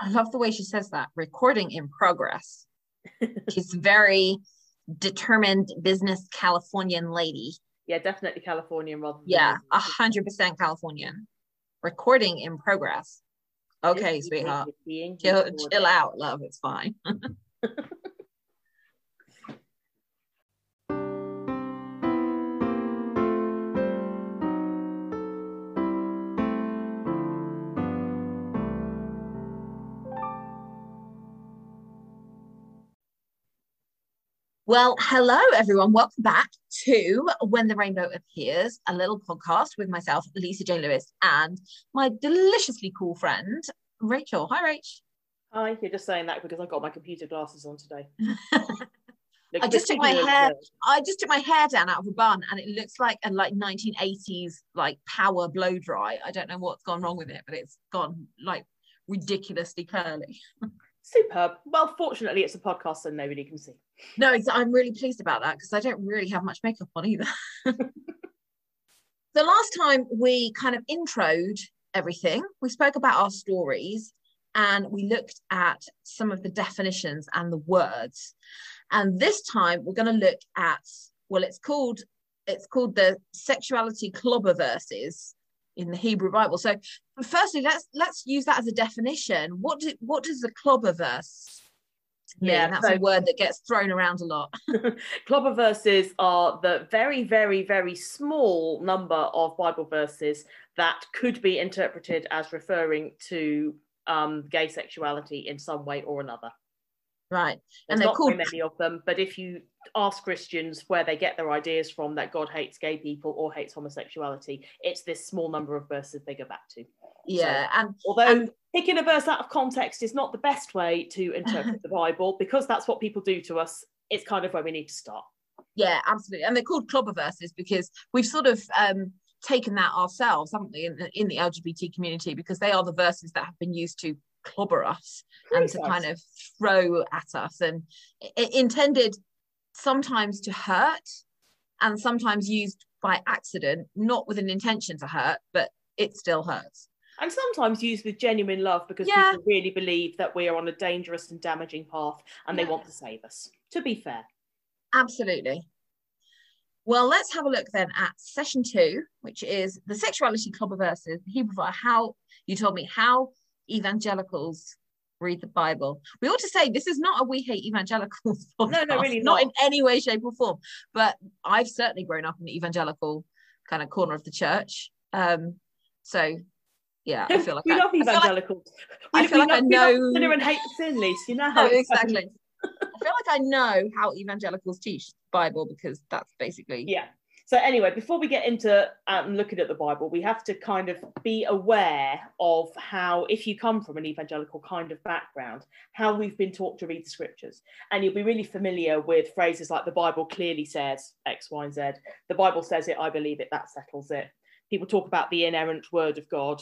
I love the way she says that. Recording in progress. She's very determined business Californian lady. Yeah, definitely Californian rather than Yeah, a hundred percent Californian. Recording in progress. Okay, sweetheart. Chill, chill out, love. It's fine. Well, hello everyone. Welcome back to When the Rainbow Appears, a little podcast with myself, Lisa J. Lewis, and my deliciously cool friend, Rachel. Hi, Rach. Hi, you're just saying that because I've got my computer glasses on today. I just took my hair. I just took my hair down out of a bun, and it looks like a like 1980s like power blow dry. I don't know what's gone wrong with it, but it's gone like ridiculously curly. Superb. Well, fortunately, it's a podcast, so nobody can see. No, I'm really pleased about that because I don't really have much makeup on either. the last time we kind of introed everything, we spoke about our stories and we looked at some of the definitions and the words. And this time we're going to look at well, it's called it's called the sexuality clobber verses in the Hebrew Bible. So firstly, let's let's use that as a definition. What do, what does the clobber verse mean? Yeah, That's so- a word that gets thrown around a lot. Clobber verses are the very, very, very small number of Bible verses that could be interpreted as referring to um, gay sexuality in some way or another. Right. There's And they're not called many of them, but if you ask Christians where they get their ideas from that God hates gay people or hates homosexuality, it's this small number of verses they go back to. yeah, and Although And- picking a verse out of context is not the best way to interpret the Bible, because that's what people do to us, it's kind of where we need to start. yeah, absolutely. And they're called clobber verses because we've sort of um taken that ourselves, haven't we, in the, in the LGBT community, because they are the verses that have been used to clobber us and to kind of throw at us and i- i- intended sometimes to hurt and sometimes used by accident, not with an intention to hurt, but it still hurts. and sometimes used with genuine love because Yeah. people really believe that we are on a dangerous and damaging path and they want to save us. To be fair. Absolutely. Well, let's have a look then at session two, which is the sexuality clobber verses. Hebrew how you told me how evangelicals read the Bible. We ought to say this is not a we hate evangelicals podcast. No, no, really not not. in any way, shape, or form. But I've certainly grown up in the evangelical kind of corner of the church. Um, so yeah, I feel like we I, love I feel like- evangelicals. I feel we like I we love know- sinner and hate sin, Lisa. You know how No, exactly. I feel like I know how evangelicals teach the Bible because that's basically Yeah. So anyway, before we get into um, looking at the Bible, we have to kind of be aware of how, if you come from an evangelical kind of background, how we've been taught to read the scriptures. And you'll be really familiar with phrases like the Bible clearly says X, Y, and Z. The Bible says it, I believe it, that settles it. People talk about the inerrant word of God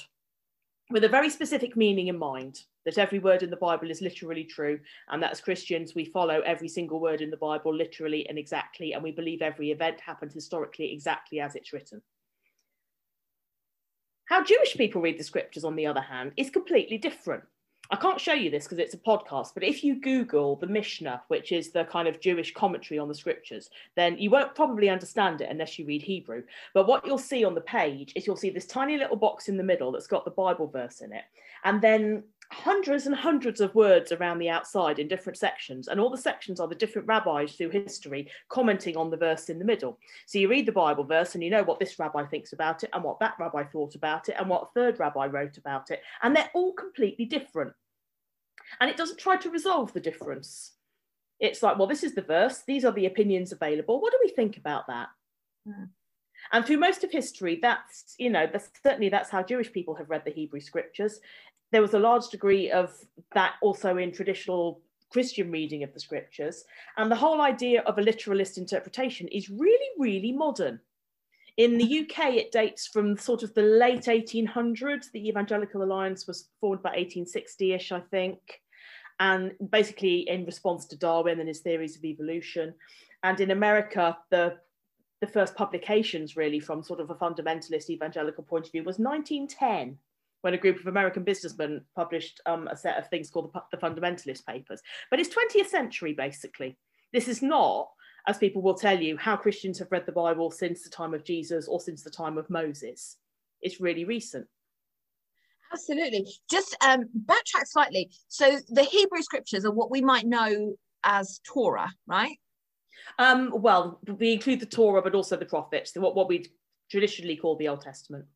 with a very specific meaning in mind that every word in the Bible is literally true, and that as Christians, we follow every single word in the Bible literally and exactly, and we believe every event happened historically exactly as it's written. How Jewish people read the scriptures, on the other hand, is completely different. I can't show you this because it's a podcast, but if you Google the Mishnah, which is the kind of Jewish commentary on the scriptures, then you won't probably understand it unless you read Hebrew. But what you'll see on the page is you'll see this tiny little box in the middle that's got the Bible verse in it, and then hundreds and hundreds of words around the outside in different sections. And all the sections are the different rabbis through history commenting on the verse in the middle. So you read the Bible verse and you know what this rabbi thinks about it, and what that rabbi thought about it, and what a third rabbi wrote about it. And they're all completely different. And it doesn't try to resolve the difference. It's like, well, this is the verse, these are the opinions available. What do we think about that? Hmm. And through most of history, that's, you know, that's, certainly that's how Jewish people have read the Hebrew scriptures. There was a large degree of that also in traditional Christian reading of the scriptures. And the whole idea of a literalist interpretation is really, really modern. In the UK, it dates from sort of the late 1800s. The Evangelical Alliance was formed by 1860 ish, I think, and basically in response to Darwin and his theories of evolution. And in America, the the first publications really from sort of a fundamentalist evangelical point of view was 1910 when a group of American businessmen published um, a set of things called the, the Fundamentalist Papers. But it's 20th century, basically. This is not, as people will tell you, how Christians have read the Bible since the time of Jesus or since the time of Moses. It's really recent. Absolutely. Just um, backtrack slightly. So the Hebrew scriptures are what we might know as Torah, right? Um, well, we include the Torah, but also the prophets, what, what we traditionally call the Old Testament.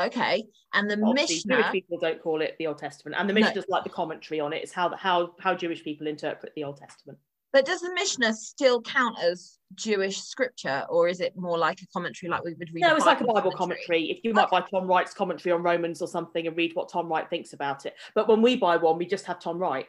Okay, and the Obviously, Mishnah. Jewish people don't call it the Old Testament, and the Mishnah no. like the commentary on it. It's how how how Jewish people interpret the Old Testament. But does the Mishnah still count as Jewish scripture, or is it more like a commentary like we would read? No, it's like a Bible commentary. commentary. If you might buy Tom Wright's commentary on Romans or something and read what Tom Wright thinks about it. But when we buy one, we just have Tom Wright.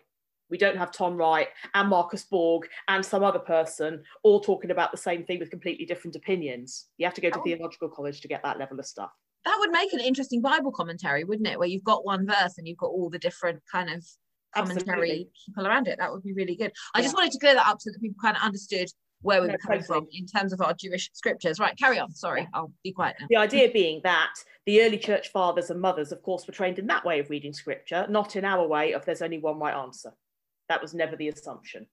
We don't have Tom Wright and Marcus Borg and some other person all talking about the same thing with completely different opinions. You have to go to oh. theological college to get that level of stuff. That would make an interesting Bible commentary, wouldn't it? Where you've got one verse and you've got all the different kind of commentary Absolutely. people around it. That would be really good. I yeah. just wanted to clear that up so that people kind of understood where we no, were coming totally. from in terms of our Jewish scriptures. Right, carry on. Sorry, I'll be quiet now. The idea being that the early church fathers and mothers, of course, were trained in that way of reading scripture, not in our way of there's only one right answer. That was never the assumption.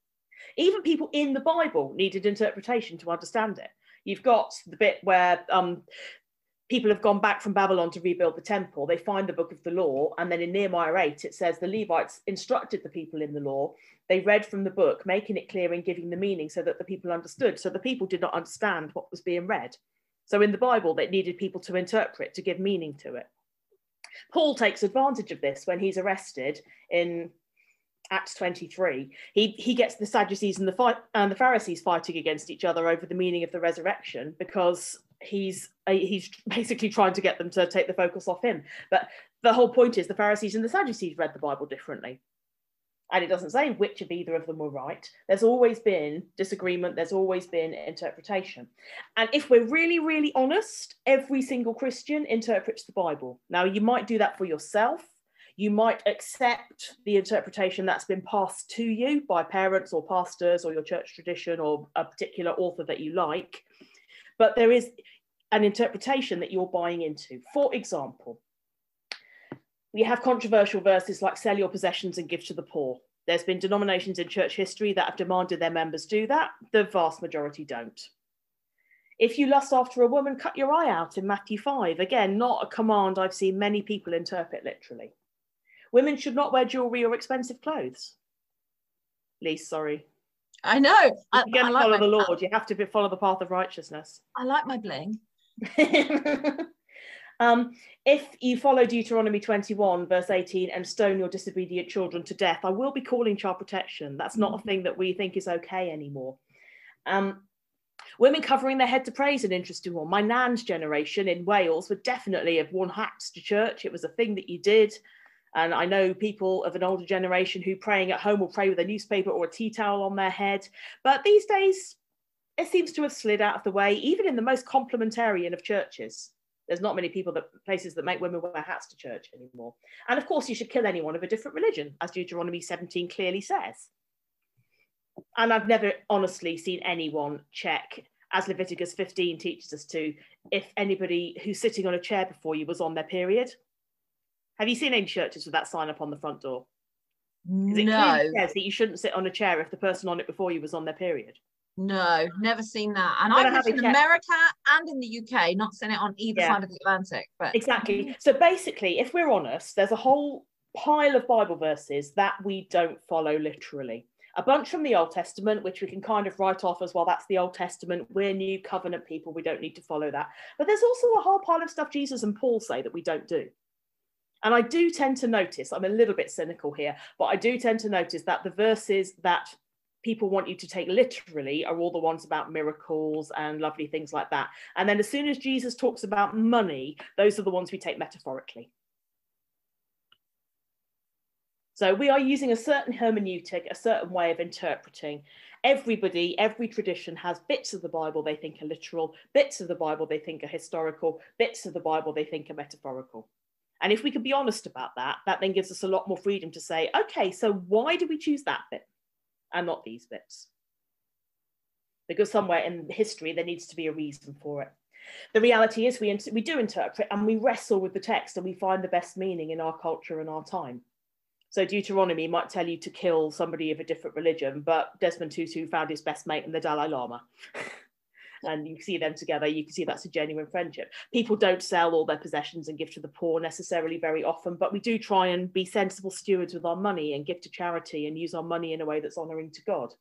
Even people in the Bible needed interpretation to understand it. You've got the bit where um, people have gone back from Babylon to rebuild the temple. They find the book of the law. And then in Nehemiah 8, it says the Levites instructed the people in the law. They read from the book, making it clear and giving the meaning so that the people understood. So the people did not understand what was being read. So in the Bible, they needed people to interpret, to give meaning to it. Paul takes advantage of this when he's arrested in Acts 23, he, he gets the Sadducees and the, and the Pharisees fighting against each other over the meaning of the resurrection because he's uh, he's basically trying to get them to take the focus off him. But the whole point is the Pharisees and the Sadducees read the Bible differently. And it doesn't say which of either of them were right. There's always been disagreement, there's always been interpretation. And if we're really, really honest, every single Christian interprets the Bible. Now, you might do that for yourself you might accept the interpretation that's been passed to you by parents or pastors or your church tradition or a particular author that you like. But there is an interpretation that you're buying into. For example, we have controversial verses like sell your possessions and give to the poor. There's been denominations in church history that have demanded their members do that. The vast majority don't. If you lust after a woman, cut your eye out in Matthew 5. Again, not a command I've seen many people interpret literally. Women should not wear jewelry or expensive clothes. Lisa, sorry. I know. I, you like follow the Lord. You have to follow the path of righteousness. I like my bling. um, if you follow Deuteronomy 21, verse 18, and stone your disobedient children to death, I will be calling child protection. That's not a thing that we think is okay anymore. Um, women covering their head to pray is an interesting one. My nan's generation in Wales would definitely have worn hats to church. It was a thing that you did. And I know people of an older generation who praying at home will pray with a newspaper or a tea towel on their head. But these days, it seems to have slid out of the way, even in the most complementarian of churches. There's not many people that places that make women wear hats to church anymore. And of course, you should kill anyone of a different religion, as Deuteronomy 17 clearly says. And I've never honestly seen anyone check, as Leviticus 15 teaches us to, if anybody who's sitting on a chair before you was on their period. Have you seen any churches with that sign up on the front door? It no. says that you shouldn't sit on a chair if the person on it before you was on their period. No, never seen that. And I've lived in America and in the UK, not seen it on either yeah. side of the Atlantic. But exactly. So basically, if we're honest, there's a whole pile of Bible verses that we don't follow literally. A bunch from the Old Testament, which we can kind of write off as well. That's the Old Testament. We're new covenant people. We don't need to follow that. But there's also a whole pile of stuff Jesus and Paul say that we don't do. And I do tend to notice, I'm a little bit cynical here, but I do tend to notice that the verses that people want you to take literally are all the ones about miracles and lovely things like that. And then as soon as Jesus talks about money, those are the ones we take metaphorically. So we are using a certain hermeneutic, a certain way of interpreting. Everybody, every tradition has bits of the Bible they think are literal, bits of the Bible they think are historical, bits of the Bible they think are metaphorical. And if we can be honest about that, that then gives us a lot more freedom to say, okay, so why do we choose that bit and not these bits? because somewhere in history there needs to be a reason for it. The reality is we, we do interpret and we wrestle with the text and we find the best meaning in our culture and our time. So Deuteronomy might tell you to kill somebody of a different religion, but Desmond Tutu found his best mate in the Dalai Lama. and you see them together, you can see that's a genuine friendship. People don't sell all their possessions and give to the poor necessarily very often, but we do try and be sensible stewards with our money and give to charity and use our money in a way that's honouring to God.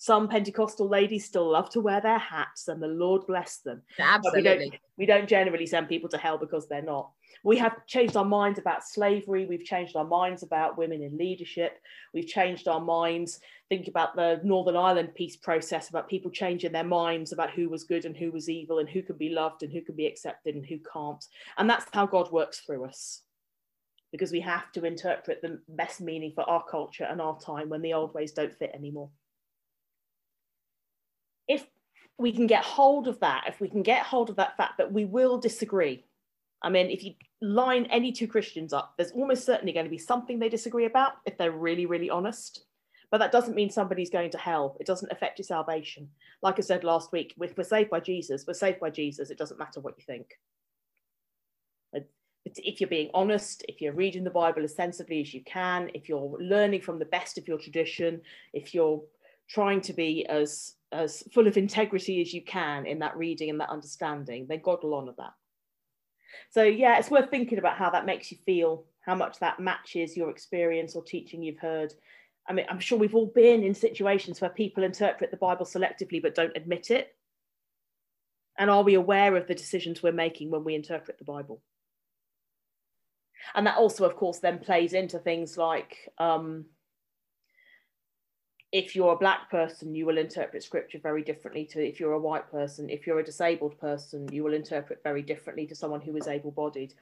Some Pentecostal ladies still love to wear their hats, and the Lord bless them. Absolutely. We don't, we don't generally send people to hell because they're not. We have changed our minds about slavery. We've changed our minds about women in leadership. We've changed our minds. Think about the Northern Ireland peace process, about people changing their minds about who was good and who was evil, and who can be loved and who can be accepted and who can't. And that's how God works through us because we have to interpret the best meaning for our culture and our time when the old ways don't fit anymore if we can get hold of that, if we can get hold of that fact that we will disagree, I mean, if you line any two Christians up, there's almost certainly going to be something they disagree about if they're really, really honest. But that doesn't mean somebody's going to hell. It doesn't affect your salvation. Like I said last week, if we're saved by Jesus, we're saved by Jesus. It doesn't matter what you think. If you're being honest, if you're reading the Bible as sensibly as you can, if you're learning from the best of your tradition, if you're trying to be as as full of integrity as you can in that reading and that understanding, then God will honour that. So yeah, it's worth thinking about how that makes you feel, how much that matches your experience or teaching you've heard. I mean, I'm sure we've all been in situations where people interpret the Bible selectively but don't admit it. And are we aware of the decisions we're making when we interpret the Bible? And that also, of course, then plays into things like um, if you're a black person, you will interpret scripture very differently to if you're a white person. If you're a disabled person, you will interpret very differently to someone who is able bodied.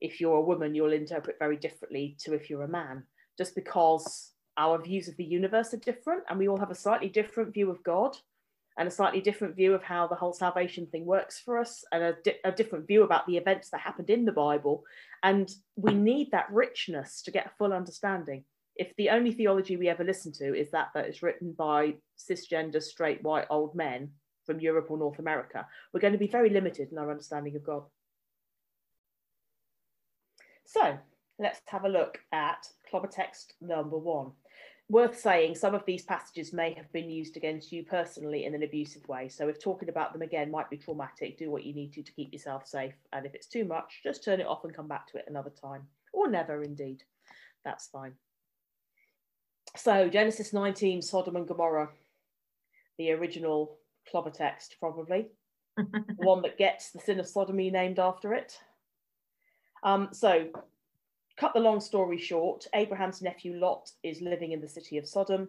If you're a woman, you'll interpret very differently to if you're a man, just because our views of the universe are different and we all have a slightly different view of God and a slightly different view of how the whole salvation thing works for us and a, di- a different view about the events that happened in the Bible. And we need that richness to get a full understanding if the only theology we ever listen to is that that is written by cisgender, straight, white, old men from Europe or North America, we're going to be very limited in our understanding of God. So let's have a look at clobber text number one. Worth saying, some of these passages may have been used against you personally in an abusive way. So if talking about them again might be traumatic, do what you need to to keep yourself safe. And if it's too much, just turn it off and come back to it another time, or never indeed. That's fine. So Genesis 19, Sodom and Gomorrah, the original clobber text, probably. the one that gets the sin of sodomy named after it. Um, so, cut the long story short, Abraham's nephew Lot is living in the city of Sodom.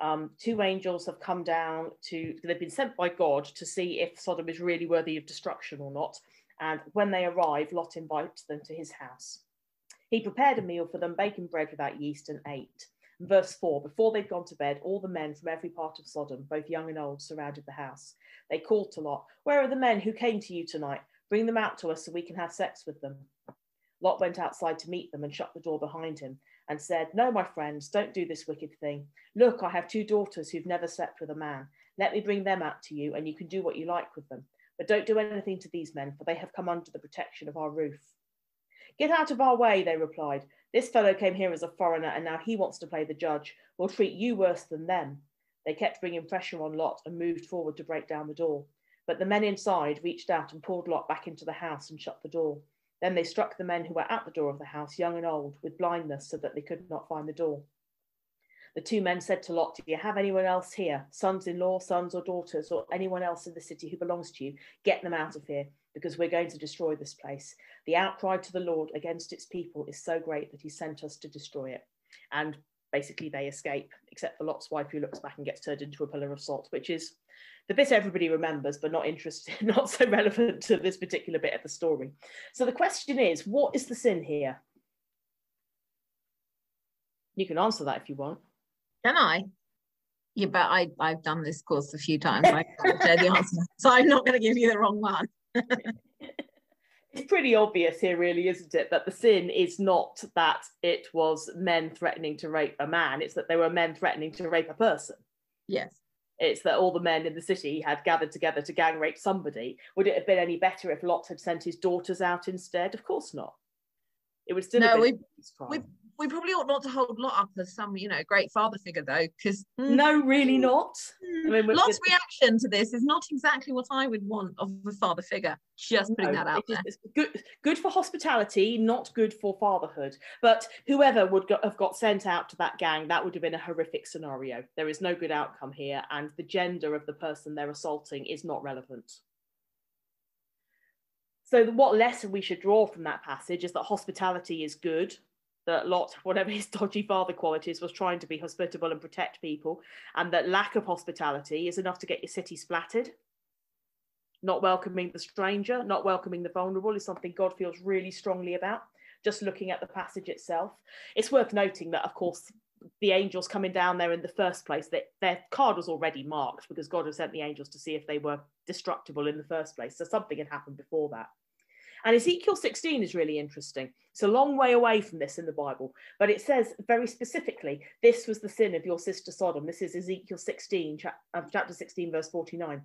Um, two angels have come down to, they've been sent by God to see if Sodom is really worthy of destruction or not. And when they arrive, Lot invites them to his house. He prepared a meal for them, baking bread without yeast, and ate. Verse 4 Before they'd gone to bed, all the men from every part of Sodom, both young and old, surrounded the house. They called to Lot, Where are the men who came to you tonight? Bring them out to us so we can have sex with them. Lot went outside to meet them and shut the door behind him and said, No, my friends, don't do this wicked thing. Look, I have two daughters who've never slept with a man. Let me bring them out to you, and you can do what you like with them. But don't do anything to these men, for they have come under the protection of our roof. Get out of our way, they replied. This fellow came here as a foreigner and now he wants to play the judge. We'll treat you worse than them. They kept bringing pressure on Lot and moved forward to break down the door. But the men inside reached out and pulled Lot back into the house and shut the door. Then they struck the men who were at the door of the house, young and old, with blindness so that they could not find the door. The two men said to Lot, Do you have anyone else here, sons in law, sons or daughters, or anyone else in the city who belongs to you? Get them out of here, because we're going to destroy this place. The outcry to the Lord against its people is so great that he sent us to destroy it. And basically, they escape, except for Lot's wife, who looks back and gets turned into a pillar of salt, which is the bit everybody remembers, but not interested, not so relevant to this particular bit of the story. So the question is, what is the sin here? You can answer that if you want. Can I? Yeah, but I, I've done this course a few times. The answer. So I'm not going to give you the wrong one. it's pretty obvious here, really, isn't it? That the sin is not that it was men threatening to rape a man, it's that there were men threatening to rape a person. Yes. It's that all the men in the city had gathered together to gang rape somebody. Would it have been any better if Lot had sent his daughters out instead? Of course not. It would still No, have been a we. We probably ought not to hold Lot up as some, you know, great father figure though, because mm. No, really mm. not. Mm. I mean, Lot's with- reaction to this is not exactly what I would want of a father figure. Just putting No, that out it is- there. it's good, good for hospitality, not good for fatherhood. But whoever would go, have got sent out to that gang, that would have been a horrific scenario. There is no good outcome here, and the gender of the person they're assaulting is not relevant. So, what lesson we should draw from that passage is that hospitality is good. That Lot, whatever his dodgy father qualities, was trying to be hospitable and protect people, and that lack of hospitality is enough to get your city splattered not welcoming the stranger, not welcoming the vulnerable is something God feels really strongly about. Just looking at the passage itself, it's worth noting that, of course, the angels coming down there in the first place, that their card was already marked because God had sent the angels to see if they were destructible in the first place. So something had happened before that. And Ezekiel 16 is really interesting. It's a long way away from this in the Bible, but it says very specifically, this was the sin of your sister Sodom. This is Ezekiel 16, uh, chapter 16, verse 49.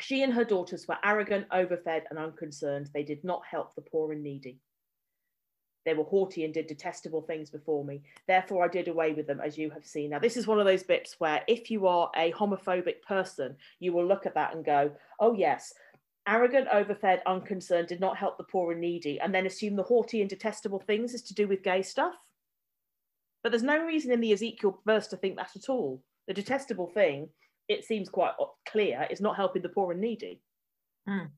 She and her daughters were arrogant, overfed, and unconcerned. They did not help the poor and needy. They were haughty and did detestable things before me. Therefore, I did away with them, as you have seen. Now, this is one of those bits where if you are a homophobic person, you will look at that and go, oh, yes, arrogant, overfed, unconcerned, did not help the poor and needy, and then assume the haughty and detestable things is to do with gay stuff. But there's no reason in the Ezekiel verse to think that at all. The detestable thing it seems quite clear is not helping the poor and needy. Mm.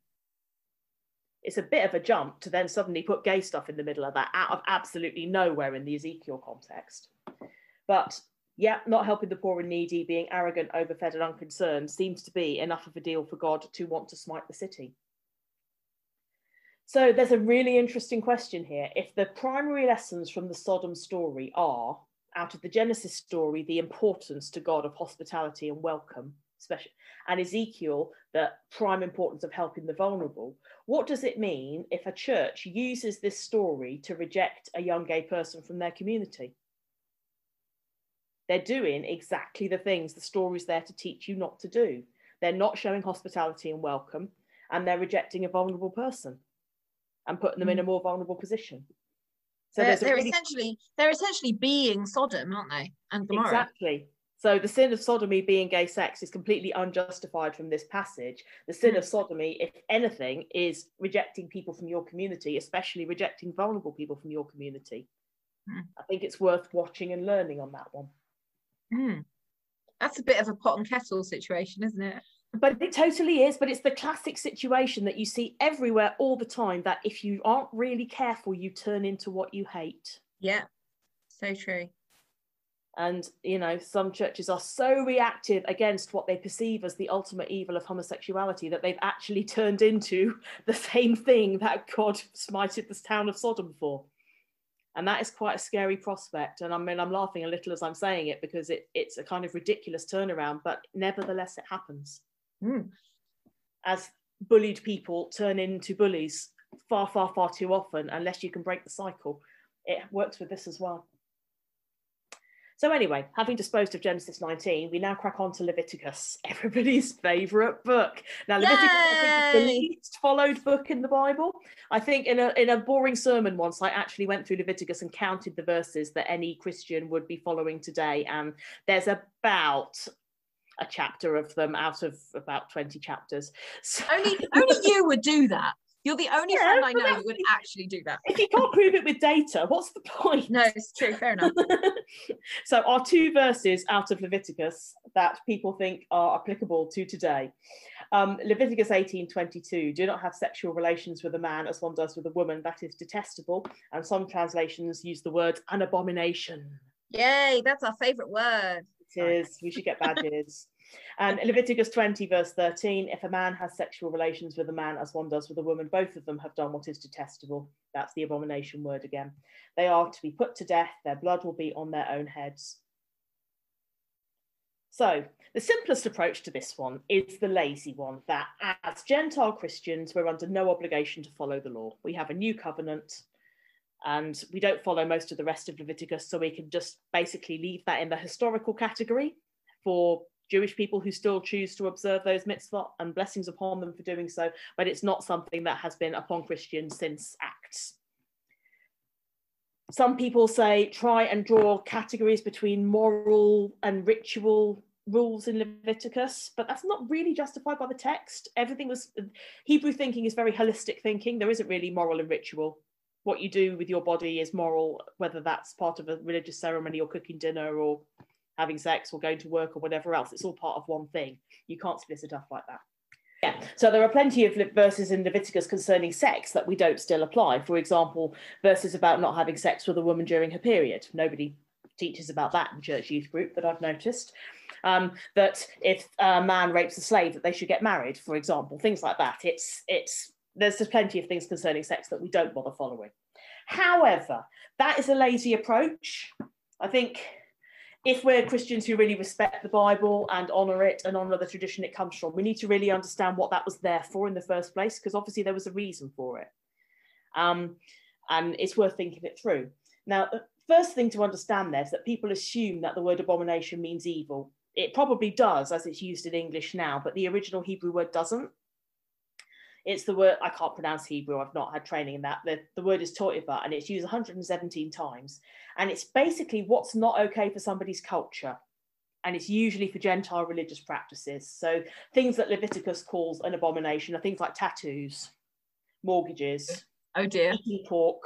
It's a bit of a jump to then suddenly put gay stuff in the middle of that out of absolutely nowhere in the Ezekiel context. But yeah, not helping the poor and needy, being arrogant, overfed, and unconcerned seems to be enough of a deal for God to want to smite the city. So there's a really interesting question here. If the primary lessons from the Sodom story are out of the Genesis story, the importance to God of hospitality and welcome, especially, and Ezekiel, the prime importance of helping the vulnerable. What does it mean if a church uses this story to reject a young gay person from their community? They're doing exactly the things the story's there to teach you not to do. They're not showing hospitality and welcome, and they're rejecting a vulnerable person and putting them in a more vulnerable position. So they're, they're really essentially they're essentially being Sodom, aren't they? And Gomorrah. Exactly. So the sin of sodomy being gay sex is completely unjustified from this passage. The sin Mm. of sodomy, if anything, is rejecting people from your community, especially rejecting vulnerable people from your community. Mm. I think it's worth watching and learning on that one. Hmm. That's a bit of a pot and kettle situation, isn't it? But it totally is. But it's the classic situation that you see everywhere all the time that if you aren't really careful, you turn into what you hate. Yeah. So true. And, you know, some churches are so reactive against what they perceive as the ultimate evil of homosexuality that they've actually turned into the same thing that God smited the town of Sodom for. And that is quite a scary prospect. And I mean, I'm laughing a little as I'm saying it because it, it's a kind of ridiculous turnaround, but nevertheless, it happens. Mm. As bullied people turn into bullies far, far, far too often, unless you can break the cycle. It works with this as well. So anyway, having disposed of Genesis 19, we now crack on to Leviticus, everybody's favourite book. Now, Leviticus think, is the least followed book in the Bible. I think in a in a boring sermon once, I actually went through Leviticus and counted the verses that any Christian would be following today, and there's about a chapter of them out of about 20 chapters. So Only only you would do that. You're the only Yeah, friend I know that would actually do that. if you can't prove it with data, what's the point? No, it's true. Fair enough. so our two verses out of Leviticus that people think are applicable to today. Um, Leviticus 18:22, do not have sexual relations with a man as one does with a woman, that is detestable. And some translations use the word an abomination. Yay, that's our favourite word. It is, we should get badges. And Leviticus 20, verse 13, if a man has sexual relations with a man as one does with a woman, both of them have done what is detestable. That's the abomination word again. They are to be put to death, their blood will be on their own heads. So, the simplest approach to this one is the lazy one that as Gentile Christians, we're under no obligation to follow the law. We have a new covenant and we don't follow most of the rest of Leviticus, so we can just basically leave that in the historical category for Jewish people who still choose to observe those mitzvah and blessings upon them for doing so, but it's not something that has been upon Christians since Acts. Some people say try and draw categories between moral and ritual rules in Leviticus, but that's not really justified by the text. Everything was Hebrew thinking is very holistic thinking. There isn't really moral and ritual. What you do with your body is moral, whether that's part of a religious ceremony or cooking dinner or having sex or going to work or whatever else. It's all part of one thing. You can't split it up like that. Yeah, so there are plenty of verses in Leviticus concerning sex that we don't still apply. For example, verses about not having sex with a woman during her period. Nobody teaches about that in church youth group that I've noticed um, that if a man rapes a slave, that they should get married, for example, things like that. It's it's there's just plenty of things concerning sex that we don't bother following. However, that is a lazy approach. I think if we're Christians who really respect the Bible and honour it and honour the tradition it comes from, we need to really understand what that was there for in the first place, because obviously there was a reason for it. Um, and it's worth thinking it through. Now, the first thing to understand there is that people assume that the word abomination means evil it probably does as it's used in English now, but the original Hebrew word doesn't. It's the word, I can't pronounce Hebrew, I've not had training in that. The, the word is toiva and it's used 117 times. And it's basically what's not okay for somebody's culture. And it's usually for Gentile religious practices. So things that Leviticus calls an abomination are things like tattoos, mortgages, oh dear, eating pork,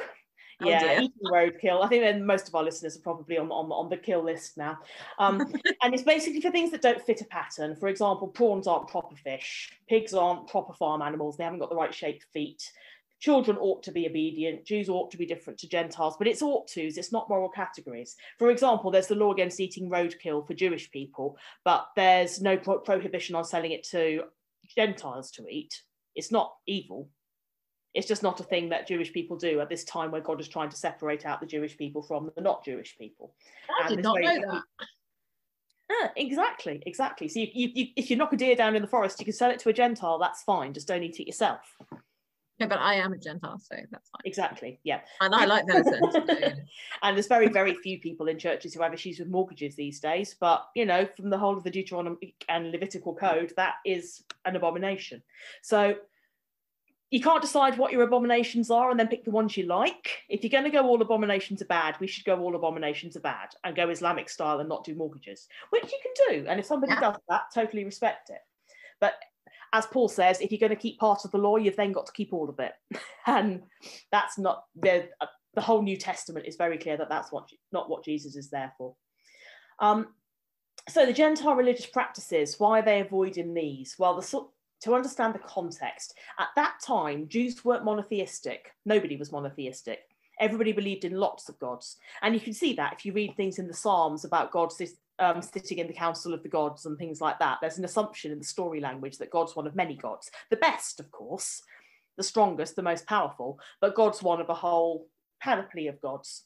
Oh, yeah, eating roadkill. I think most of our listeners are probably on, on, on the kill list now. Um, and it's basically for things that don't fit a pattern. For example, prawns aren't proper fish, pigs aren't proper farm animals, they haven't got the right shaped feet. Children ought to be obedient, Jews ought to be different to Gentiles, but it's ought tos, it's not moral categories. For example, there's the law against eating roadkill for Jewish people, but there's no pro- prohibition on selling it to Gentiles to eat. It's not evil, it's just not a thing that Jewish people do at this time where God is trying to separate out the Jewish people from the not Jewish people. I did not know that. Ah, exactly, exactly. So you, you, you, if you knock a deer down in the forest, you can sell it to a Gentile. That's fine. Just don't eat it yourself. Yeah, but I am a Gentile, so that's fine. Exactly. Yeah. And I like venison. and there's very, very few people in churches who have issues with mortgages these days. But you know, from the whole of the Deuteronomy and Levitical code, that is an abomination. So you can't decide what your abominations are and then pick the ones you like. If you're going to go all abominations are bad, we should go all abominations are bad and go Islamic style and not do mortgages, which you can do. And if somebody yeah. does that, totally respect it. But as Paul says, if you're going to keep part of the law, you've then got to keep all of it. and that's not the, the whole New Testament is very clear that that's what not what Jesus is there for. Um, so the Gentile religious practices, why are they avoiding these? Well, the to understand the context. At that time, Jews weren't monotheistic. Nobody was monotheistic. Everybody believed in lots of gods. And you can see that if you read things in the Psalms about God um, sitting in the council of the gods and things like that. There's an assumption in the story language that God's one of many gods. The best, of course, the strongest, the most powerful, but God's one of a whole panoply of gods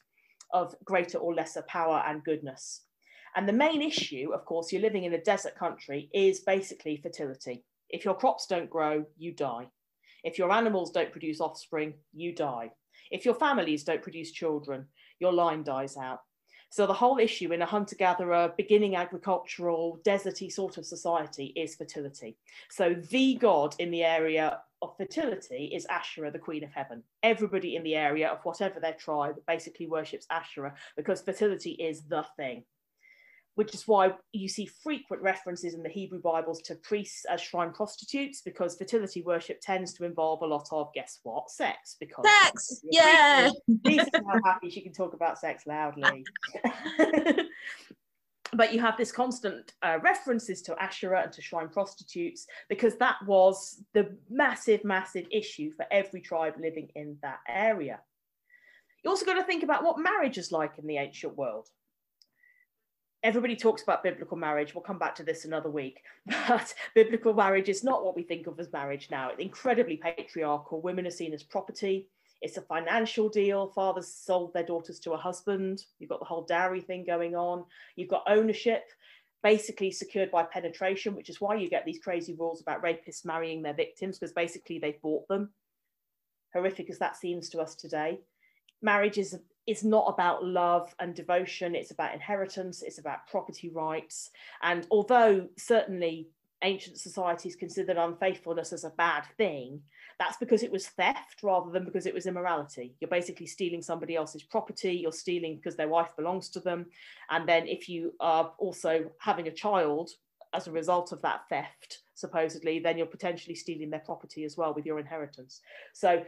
of greater or lesser power and goodness. And the main issue, of course, you're living in a desert country, is basically fertility. If your crops don't grow, you die. If your animals don't produce offspring, you die. If your families don't produce children, your line dies out. So the whole issue in a hunter-gatherer, beginning agricultural, deserty sort of society is fertility. So the god in the area of fertility is Asherah, the queen of heaven. Everybody in the area of whatever their tribe basically worships Asherah because fertility is the thing which is why you see frequent references in the Hebrew Bibles to priests as shrine prostitutes, because fertility worship tends to involve a lot of, guess what, sex. Because sex, yeah. Lisa's how happy she can talk about sex loudly. but you have this constant uh, references to Asherah and to shrine prostitutes because that was the massive, massive issue for every tribe living in that area. You also got to think about what marriage is like in the ancient world everybody talks about biblical marriage. We'll come back to this another week. But biblical marriage is not what we think of as marriage now. It's incredibly patriarchal. Women are seen as property. It's a financial deal. Fathers sold their daughters to a husband. You've got the whole dowry thing going on. You've got ownership basically secured by penetration, which is why you get these crazy rules about rapists marrying their victims, because basically they've bought them. Horrific as that seems to us today. Marriage is it's not about love and devotion, it's about inheritance, it's about property rights. And although certainly ancient societies considered unfaithfulness as a bad thing, that's because it was theft rather than because it was immorality. You're basically stealing somebody else's property, you're stealing because their wife belongs to them. And then if you are also having a child as a result of that theft, supposedly, then you're potentially stealing their property as well with your inheritance. So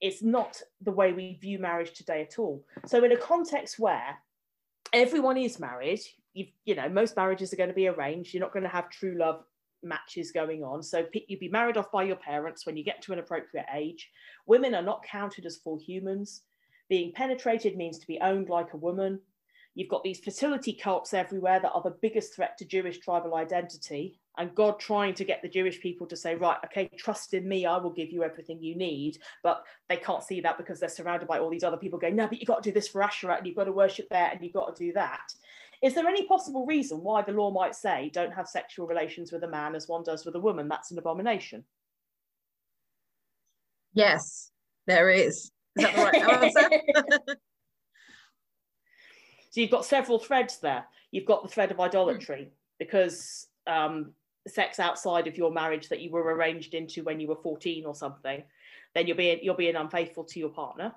it's not the way we view marriage today at all. So in a context where everyone is married, you you know, most marriages are going to be arranged. You're not going to have true love matches going on. So you'd be married off by your parents when you get to an appropriate age. Women are not counted as full humans. Being penetrated means to be owned like a woman. You've got these fertility cults everywhere that are the biggest threat to Jewish tribal identity. And God trying to get the Jewish people to say, right, okay, trust in me, I will give you everything you need. But they can't see that because they're surrounded by all these other people going, no, but you've got to do this for Asherah and you've got to worship there and you've got to do that. Is there any possible reason why the law might say don't have sexual relations with a man as one does with a woman? That's an abomination. Yes, there is. Is that the right answer? so you've got several threads there. You've got the thread of idolatry because um, sex outside of your marriage that you were arranged into when you were 14 or something, then you're being you're being unfaithful to your partner.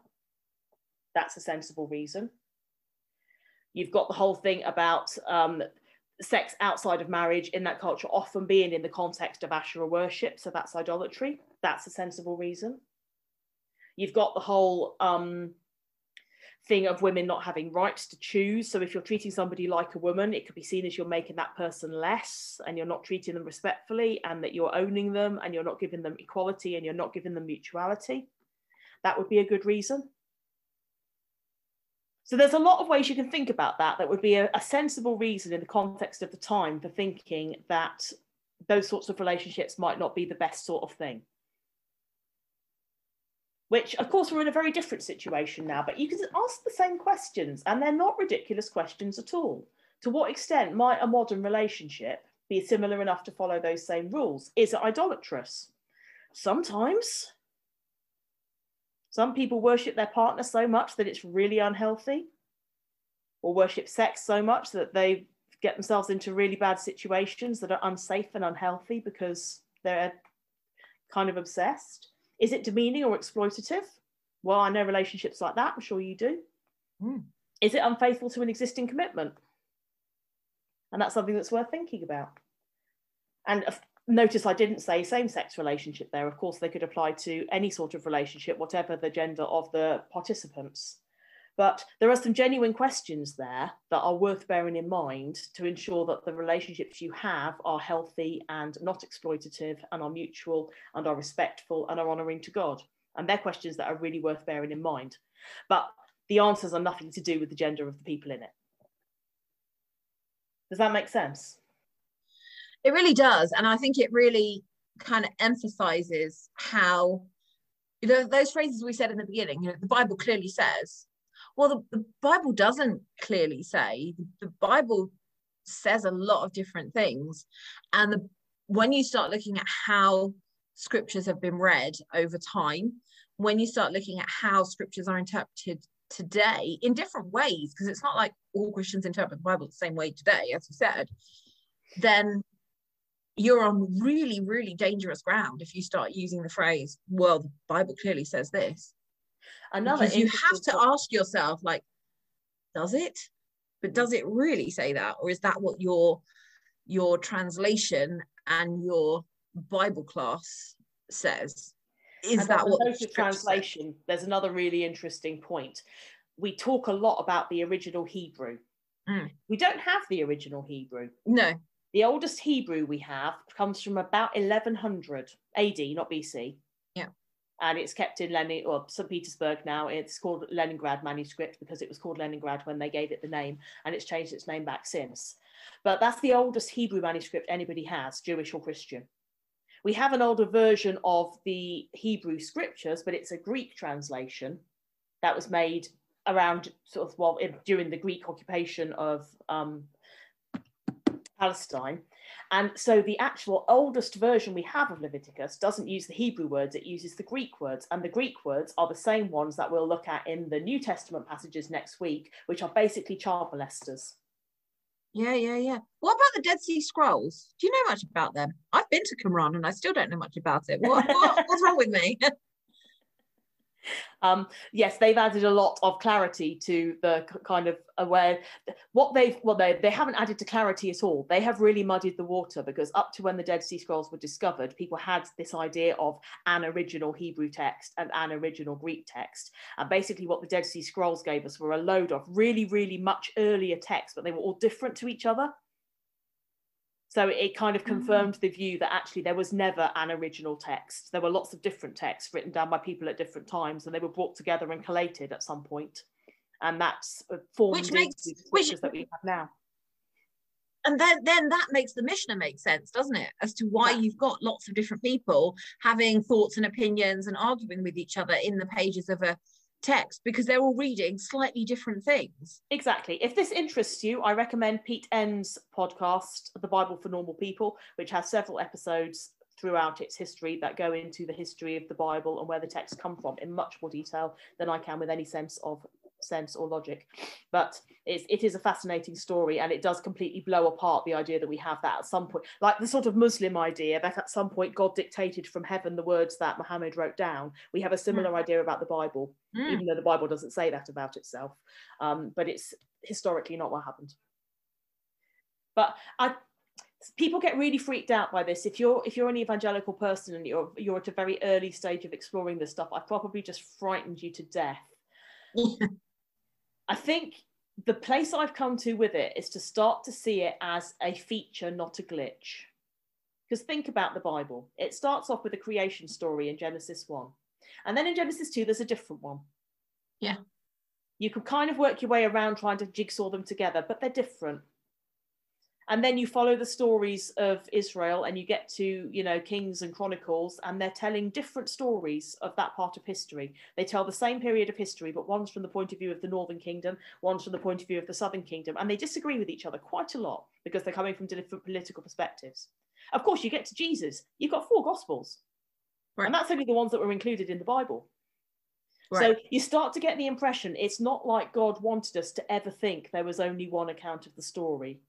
That's a sensible reason. You've got the whole thing about um, sex outside of marriage in that culture often being in the context of Asherah worship. So that's idolatry. That's a sensible reason. You've got the whole um, thing of women not having rights to choose. So if you're treating somebody like a woman, it could be seen as you're making that person less and you're not treating them respectfully and that you're owning them and you're not giving them equality and you're not giving them mutuality. That would be a good reason. So there's a lot of ways you can think about that. That would be a, a, sensible reason in the context of the time for thinking that those sorts of relationships might not be the best sort of thing. Which, of course, we're in a very different situation now, but you can ask the same questions and they're not ridiculous questions at all. To what extent might a modern relationship be similar enough to follow those same rules? Is it idolatrous? Sometimes. Some people worship their partner so much that it's really unhealthy, or worship sex so much that they get themselves into really bad situations that are unsafe and unhealthy because they're kind of obsessed. Is it demeaning or exploitative? Well, I know relationships like that. I'm sure you do. Mm. Is it unfaithful to an existing commitment? And that's something that's worth thinking about. And notice I didn't say same sex relationship there. Of course, they could apply to any sort of relationship, whatever the gender of the participants. But there are some genuine questions there that are worth bearing in mind to ensure that the relationships you have are healthy and not exploitative and are mutual and are respectful and are honouring to God. And they're questions that are really worth bearing in mind. But the answers are nothing to do with the gender of the people in it. Does that make sense? It really does. And I think it really kind of emphasizes how you know those phrases we said in the beginning, you know, the Bible clearly says. Well, the, the Bible doesn't clearly say. The, Bible says a lot of different things. And the, when you start looking at how scriptures have been read over time, when you start looking at how scriptures are interpreted today in different ways, because it's not like all Christians interpret the Bible the same way today, as you said, then you're on really, really dangerous ground if you start using the phrase, well, the Bible clearly says this. Another because you have to ask yourself, like, does it? But does it really say that? Or is that what your your translation and your Bible class says? Is and that what the translation? Says? There's another really interesting point. We talk a lot about the original Hebrew. Mm. We don't have the original Hebrew. No. The oldest Hebrew we have comes from about 1100 AD, not BC. Yeah. And it's kept in Lenin or St. Petersburg now. It's called Leningrad manuscript because it was called Leningrad when they gave it the name, and it's changed its name back since. But that's the oldest Hebrew manuscript anybody has, Jewish or Christian. We have an older version of the Hebrew scriptures, but it's a Greek translation that was made around sort of well during the Greek occupation of um, Palestine. And so the actual oldest version we have of Leviticus doesn't use the Hebrew words, it uses the Greek words. And the Greek words are the same ones that we'll look at in the New Testament passages next week, which are basically child molesters. Yeah, yeah, yeah. What about the Dead Sea Scrolls? Do you know much about them? I've been to Qumran and I still don't know much about it. What, what, what's wrong with me? um, yes, they've added a lot of clarity to the kind of where what they've well they they haven't added to clarity at all. They have really muddied the water because up to when the Dead Sea Scrolls were discovered, people had this idea of an original Hebrew text and an original Greek text. And basically, what the Dead Sea Scrolls gave us were a load of really, really much earlier texts, but they were all different to each other. So it kind of mm. confirmed the view that actually there was never an original text. There were lots of different texts written down by people at different times, and they were brought together and collated at some point. And that's formed which makes which that we have now. And then, then that makes the Mishnah make sense, doesn't it? As to why yeah. you've got lots of different people having thoughts and opinions and arguing with each other in the pages of a text because they're all reading slightly different things. Exactly. If this interests you, I recommend Pete Enns' podcast, The Bible for Normal People, which has several episodes throughout its history that go into the history of the Bible and where the texts come from in much more detail than I can with any sense of sense or logic. But it's, it is a fascinating story and it does completely blow apart the idea that we have that at some point, like the sort of Muslim idea that at some point God dictated from heaven the words that Muhammad wrote down. We have a similar mm. idea about the Bible, mm. even though the Bible doesn't say that about itself. Um, but it's historically not what happened. But I, people get really freaked out by this if you're if you're an evangelical person and you're you're at a very early stage of exploring this stuff i've probably just frightened you to death I think the place I've come to with it is to start to see it as a feature, not a glitch. Because think about the Bible. It starts off with a creation story in Genesis 1. And then in Genesis 2, there's a different one. Yeah. You can kind of work your way around trying to jigsaw them together, but they're different and then you follow the stories of Israel and you get to you know Kings and Chronicles and they're telling different stories of that part of history they tell the same period of history but one's from the point of view of the northern kingdom one's from the point of view of the southern kingdom and they disagree with each other quite a lot because they're coming from different political perspectives of course you get to Jesus you've got four gospels right. and that's only the ones that were included in the Bible Right. So you start to get the impression it's not like God wanted us to ever think there was only one account of the story.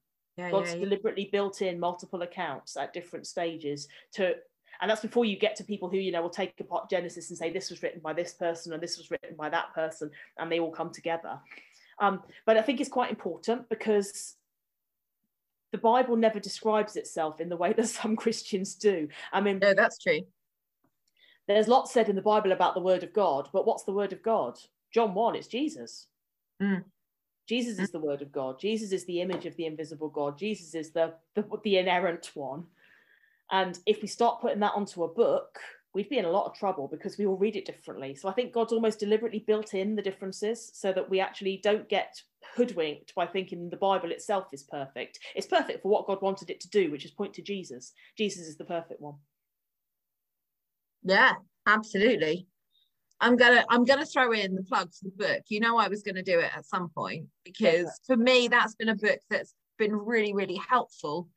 Yeah, God's yeah, deliberately built in multiple accounts at different stages to and that's before you get to people who you know will take apart genesis and say this was written by this person and this was written by that person and they all come together. Um, but i think it's quite important because the bible never describes itself in the way that some christians do. I mean no that's true. there's lots said in the bible about the word of god but what's the word of god? John 1 it's jesus. Mm. Jesus is the word of God. Jesus is the image of the invisible God. Jesus is the, the, the inerrant one. And if we start putting that onto a book, we'd be in a lot of trouble because we all read it differently. So I think God's almost deliberately built in the differences so that we actually don't get hoodwinked by thinking the Bible itself is perfect. It's perfect for what God wanted it to do, which is point to Jesus. Jesus is the perfect one. Yeah, absolutely. I'm gonna I'm gonna throw in the plug for the book. You know I was gonna do it at some point because yeah. for me that's been a book that's been really really helpful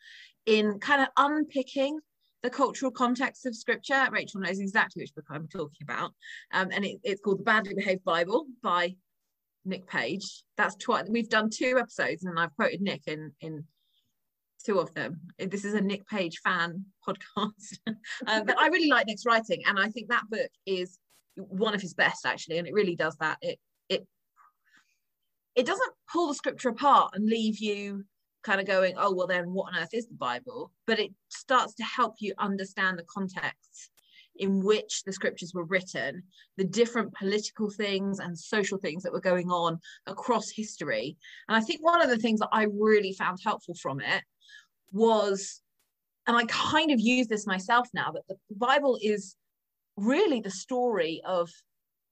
in kind of unpicking the cultural context of scripture. Rachel knows exactly which book I'm talking about, um, and it, it's called The Badly Behaved Bible by Nick Page. That's twice we've done two episodes, and I've quoted Nick in in two of them. This is a Nick Page fan podcast, um, but I really like Nick's writing, and I think that book is one of his best actually and it really does that. It it it doesn't pull the scripture apart and leave you kind of going oh well then what on earth is the bible? But it starts to help you understand the context in which the scriptures were written the different political things and social things that were going on across history. And i think one of the things that i really found helpful from it was and i kind of use this myself now that the bible is really the story of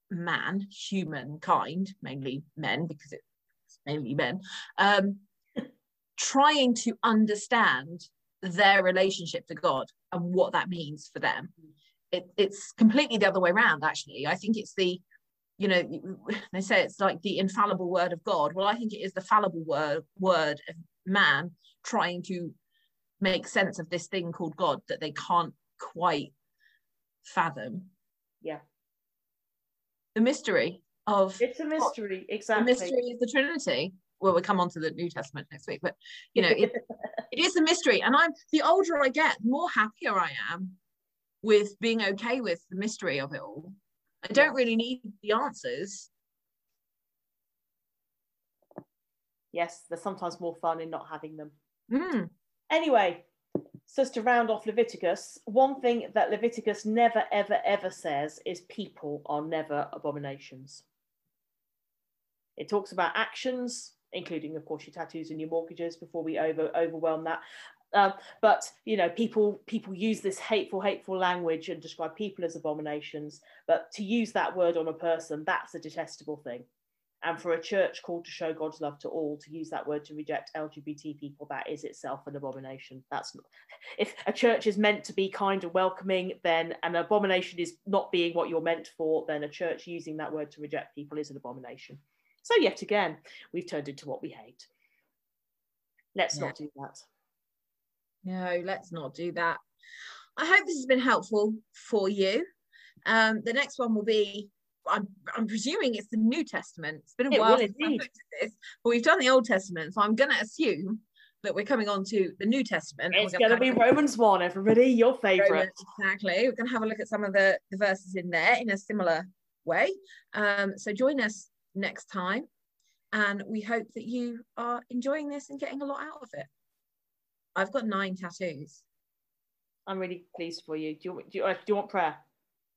man, humankind, mainly men, because it's mainly men, um, trying to understand their relationship to God and what that means for them. It, it's completely the other way around, actually. I think it's the, you know, they say it's like the infallible word of God. Well, I think it is the fallible word word of man trying to make sense of this thing called God that they can't quite fathom. Yeah. The mystery of It's a mystery, the exactly. mystery of the Trinity. Well, we'll come on to the New Testament next week, but you know, it, it is a mystery. And I'm the older I get, the more happier I am with being okay with the mystery of it all. I don't really need the answers. yes, there's sometimes more fun in not having them. Mm, Anyway, so to round off Leviticus, one thing that Leviticus never, ever, ever says is people are never abominations. It talks about actions, including, of course, your tattoos and your mortgages before we over overwhelm that. Um, but you know, people people use this hateful, hateful language and describe people as abominations. But to use that word on a person, that's a detestable thing. And for a church called to show God's love to all, to use that word to reject LGBT people, that is itself an abomination. That's not, if a church is meant to be kind and welcoming, then an abomination is not being what you're meant for, then a church using that word to reject people is an abomination. So, yet again, we've turned into what we hate. Let's Yeah. not do that. no, let's not do that. I hope this has been helpful for you. Um, the next one will be. I'm, I'm presuming it's the New Testament. It's been a It while since I've looked at this, but we've done the Old Testament, so I'm going to assume that we're coming on to the New Testament. It's going to be Romans 1, everybody, your favourite. Exactly. We're going to have a look at some of the, the verses in there in a similar way. Um, so join us next time. And we hope that you are enjoying this and getting a lot out of it. I've got nine tattoos. I'm really pleased for you. Do you, do you, uh, do you want prayer?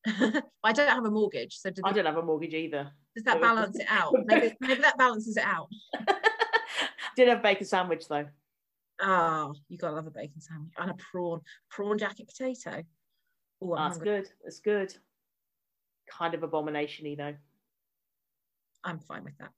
I don't have a mortgage, so I don't have a mortgage either. does that balance it out? Maybe, maybe that balances it out. Did have a bacon sandwich though. Oh, you gotta love a bacon sandwich and a prawn, prawn jacket potato. Oh, That's ah, hungry. good. That's good. Kind of abomination-y though. I'm fine with that.